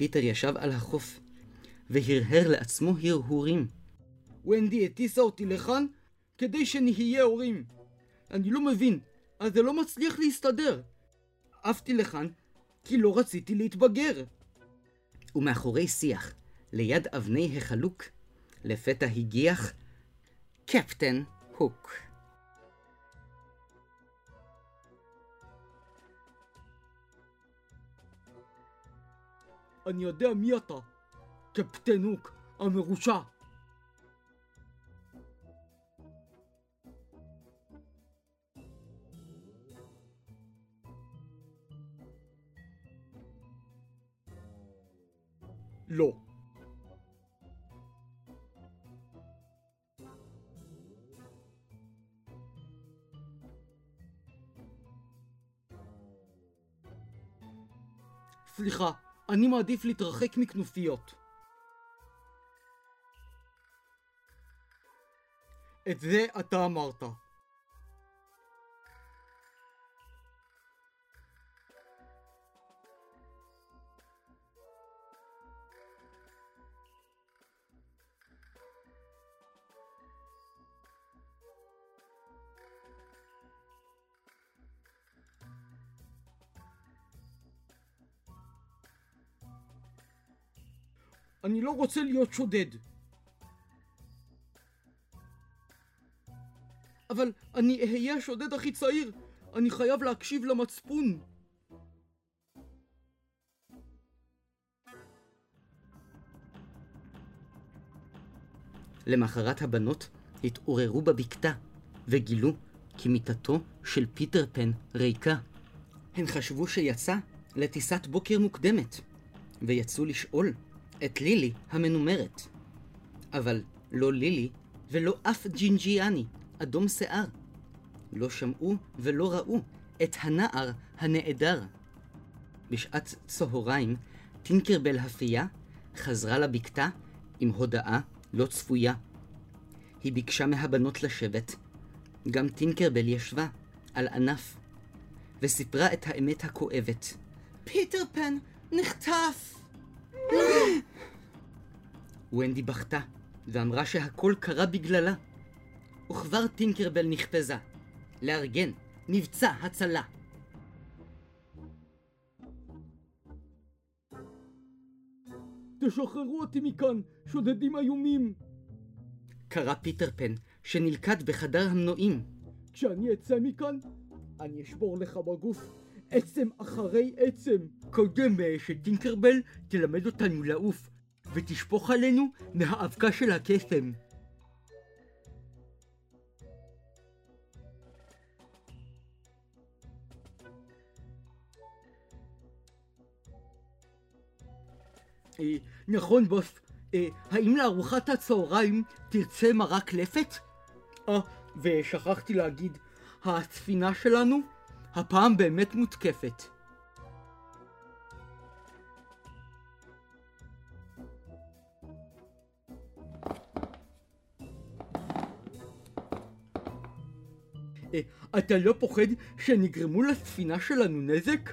פיטר ישב על החוף, והרהר לעצמו הרהורים. ונדי הטיסה אותי לכאן כדי שנהיה הורים. אני לא מבין, אז זה לא מצליח להסתדר. עפתי לכאן כי לא רציתי להתבגר. ומאחורי שיח, ליד אבני החלוק, לפתע הגיח קפטן הוק. אני יודע מי אתה, קפטן הוק המרושע. לא. סליחה, אני מעדיף להתרחק מכנופיות. את זה אתה אמרת. אני לא רוצה להיות שודד. אבל אני אהיה השודד הכי צעיר. אני חייב להקשיב למצפון. למחרת הבנות התעוררו בבקתה, וגילו כי מיטתו של פיטר פן ריקה. הן חשבו שיצא לטיסת בוקר מוקדמת, ויצאו לשאול את לילי המנומרת. אבל לא לילי ולא אף ג'ינג'יאני, אדום שיער. לא שמעו ולא ראו את הנער הנעדר. בשעת צהריים, טינקרבל הפייה חזרה לבקתה עם הודעה לא צפויה. היא ביקשה מהבנות לשבת. גם טינקרבל ישבה על ענף, וסיפרה את האמת הכואבת. פיטר פן נחטף! ונדי בכתה, ואמרה שהכל קרה בגללה. וכבר טינקרבל נחפזה. לארגן מבצע הצלה. תשחררו אותי מכאן, שודדים איומים! קרא פיטר פן, שנלכד בחדר המנועים. כשאני אצא מכאן, אני אשבור לך בגוף עצם אחרי עצם. קודם אה, שטינקרבל תלמד אותנו לעוף, ותשפוך עלינו מהאבקה של הקסם. אה, נכון בוס, אה, האם לארוחת הצהריים תרצה מרק לפת? אה, ושכחתי להגיד, הספינה שלנו הפעם באמת מותקפת. אתה לא פוחד שנגרמו לספינה שלנו נזק?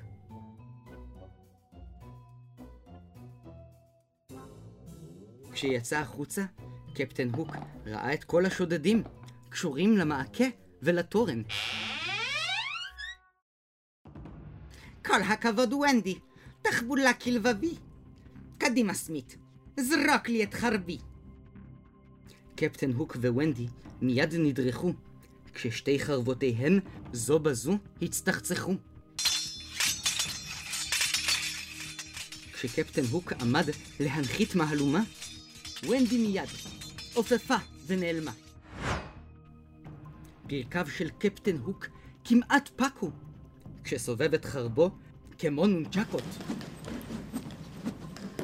כשיצא החוצה, קפטן הוק ראה את כל השודדים קשורים למעקה ולתורן. כל הכבוד ונדי, תחבולה כלבבי. קדימה סמית, זרוק לי את חרבי. קפטן הוק וונדי מיד נדרכו, כששתי חרבותיהן זו בזו הצטחצחו. כשקפטן הוק עמד להנחית מהלומה, ונדי מיד עופפה ונעלמה. ברכיו של קפטן הוק כמעט פקו, כשסובב את חרבו כמו נונצ'קות.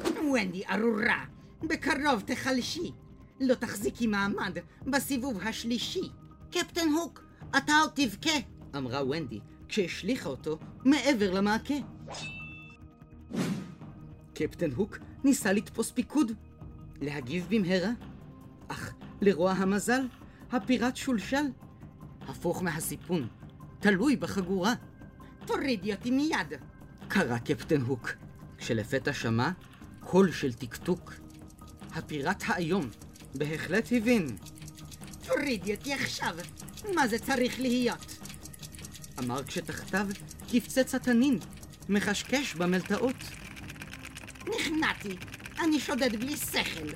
ונדי ארורה, בקרוב תחלשי. לא תחזיקי מעמד בסיבוב השלישי. קפטן הוק, אתה עוד תבכה. אמרה ונדי כשהשליכה אותו מעבר למעקה. קפטן הוק ניסה לתפוס פיקוד, להגיב במהרה, אך לרוע המזל, הפיראט שולשל, הפוך מהסיפון, תלוי בחגורה. תורידי אותי מיד. קרא קפטן הוק, כשלפתע שמע קול של טקטוק. הפיראט האיום בהחלט הבין. תורידי אותי עכשיו, מה זה צריך להיות? אמר כשתחתיו קפצץ התנין, מחשקש במלטעות. נכנעתי, אני שודד בלי שכל.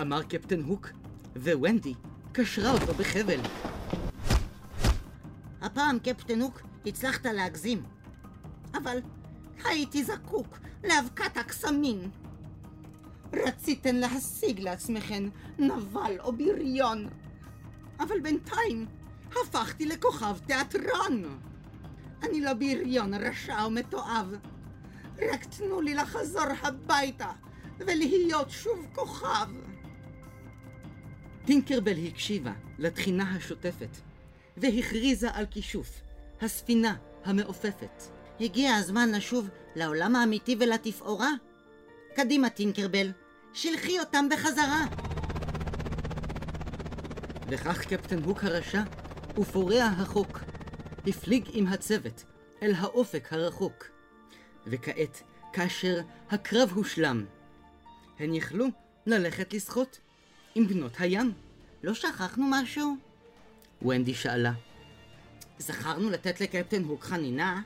אמר קפטן הוק, וונדי קשרה אותו בחבל. הפעם, קפטן הוק, הצלחת להגזים. אבל הייתי זקוק לאבקת הקסמים. רציתן להשיג לעצמכן נבל או בריון, אבל בינתיים הפכתי לכוכב תיאטרון. אני לא בריון רשע ומתועב. רק תנו לי לחזור הביתה ולהיות שוב כוכב. טינקרבל הקשיבה לתחינה השוטפת, והכריזה על כישוף, הספינה המעופפת. הגיע הזמן לשוב לעולם האמיתי ולתפאורה. קדימה, טינקרבל, שלחי אותם בחזרה. וכך קפטן הוק הרשע ופורע החוק הפליג עם הצוות אל האופק הרחוק. וכעת, כאשר הקרב הושלם, הן יכלו ללכת לשחות עם בנות הים. לא שכחנו משהו? ונדי שאלה. זכרנו לתת לקפטן הוק חנינה?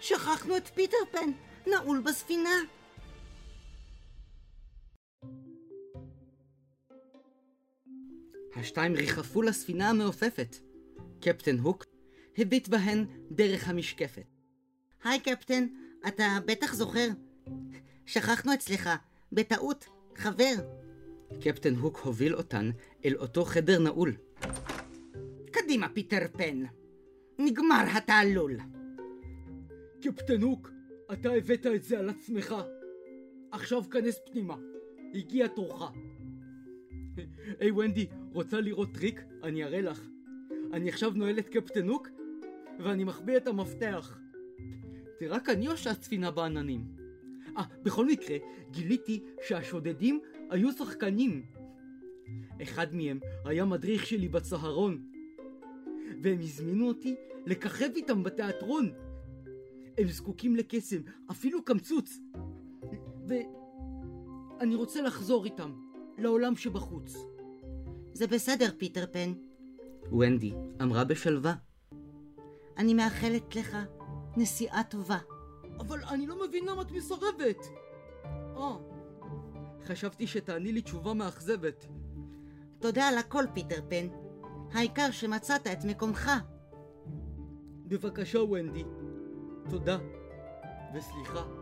שכחנו את פיטר פן, נעול בספינה. השתיים ריחפו לספינה המעופפת. קפטן הוק הביט בהן דרך המשקפת. היי קפטן, אתה בטח זוכר. שכחנו אצלך, בטעות, חבר. קפטן הוק הוביל אותן אל אותו חדר נעול. קדימה, פיטר פן. נגמר התעלול. קפטן הוק, אתה הבאת את זה על עצמך. עכשיו כנס פנימה, הגיע תורך. היי ונדי, רוצה לראות טריק? אני אראה לך. אני עכשיו נועל את קפטן הוק, ואני מחביא את המפתח. זה רק אני או שהספינה בעננים? אה, בכל מקרה, גיליתי שהשודדים היו שחקנים. אחד מהם היה מדריך שלי בצהרון, והם הזמינו אותי לככב איתם בתיאטרון. הם זקוקים לקסם, אפילו קמצוץ. ואני רוצה לחזור איתם, לעולם שבחוץ. זה בסדר, פיטר פן. ונדי אמרה בשלווה. אני מאחלת לך נסיעה טובה. אבל אני לא מבין למה את מסרבת. אה, חשבתי שתעני לי תשובה מאכזבת. תודה על הכל, פיטר פן. העיקר שמצאת את מקומך. בבקשה, ונדי. תודה. וסליחה.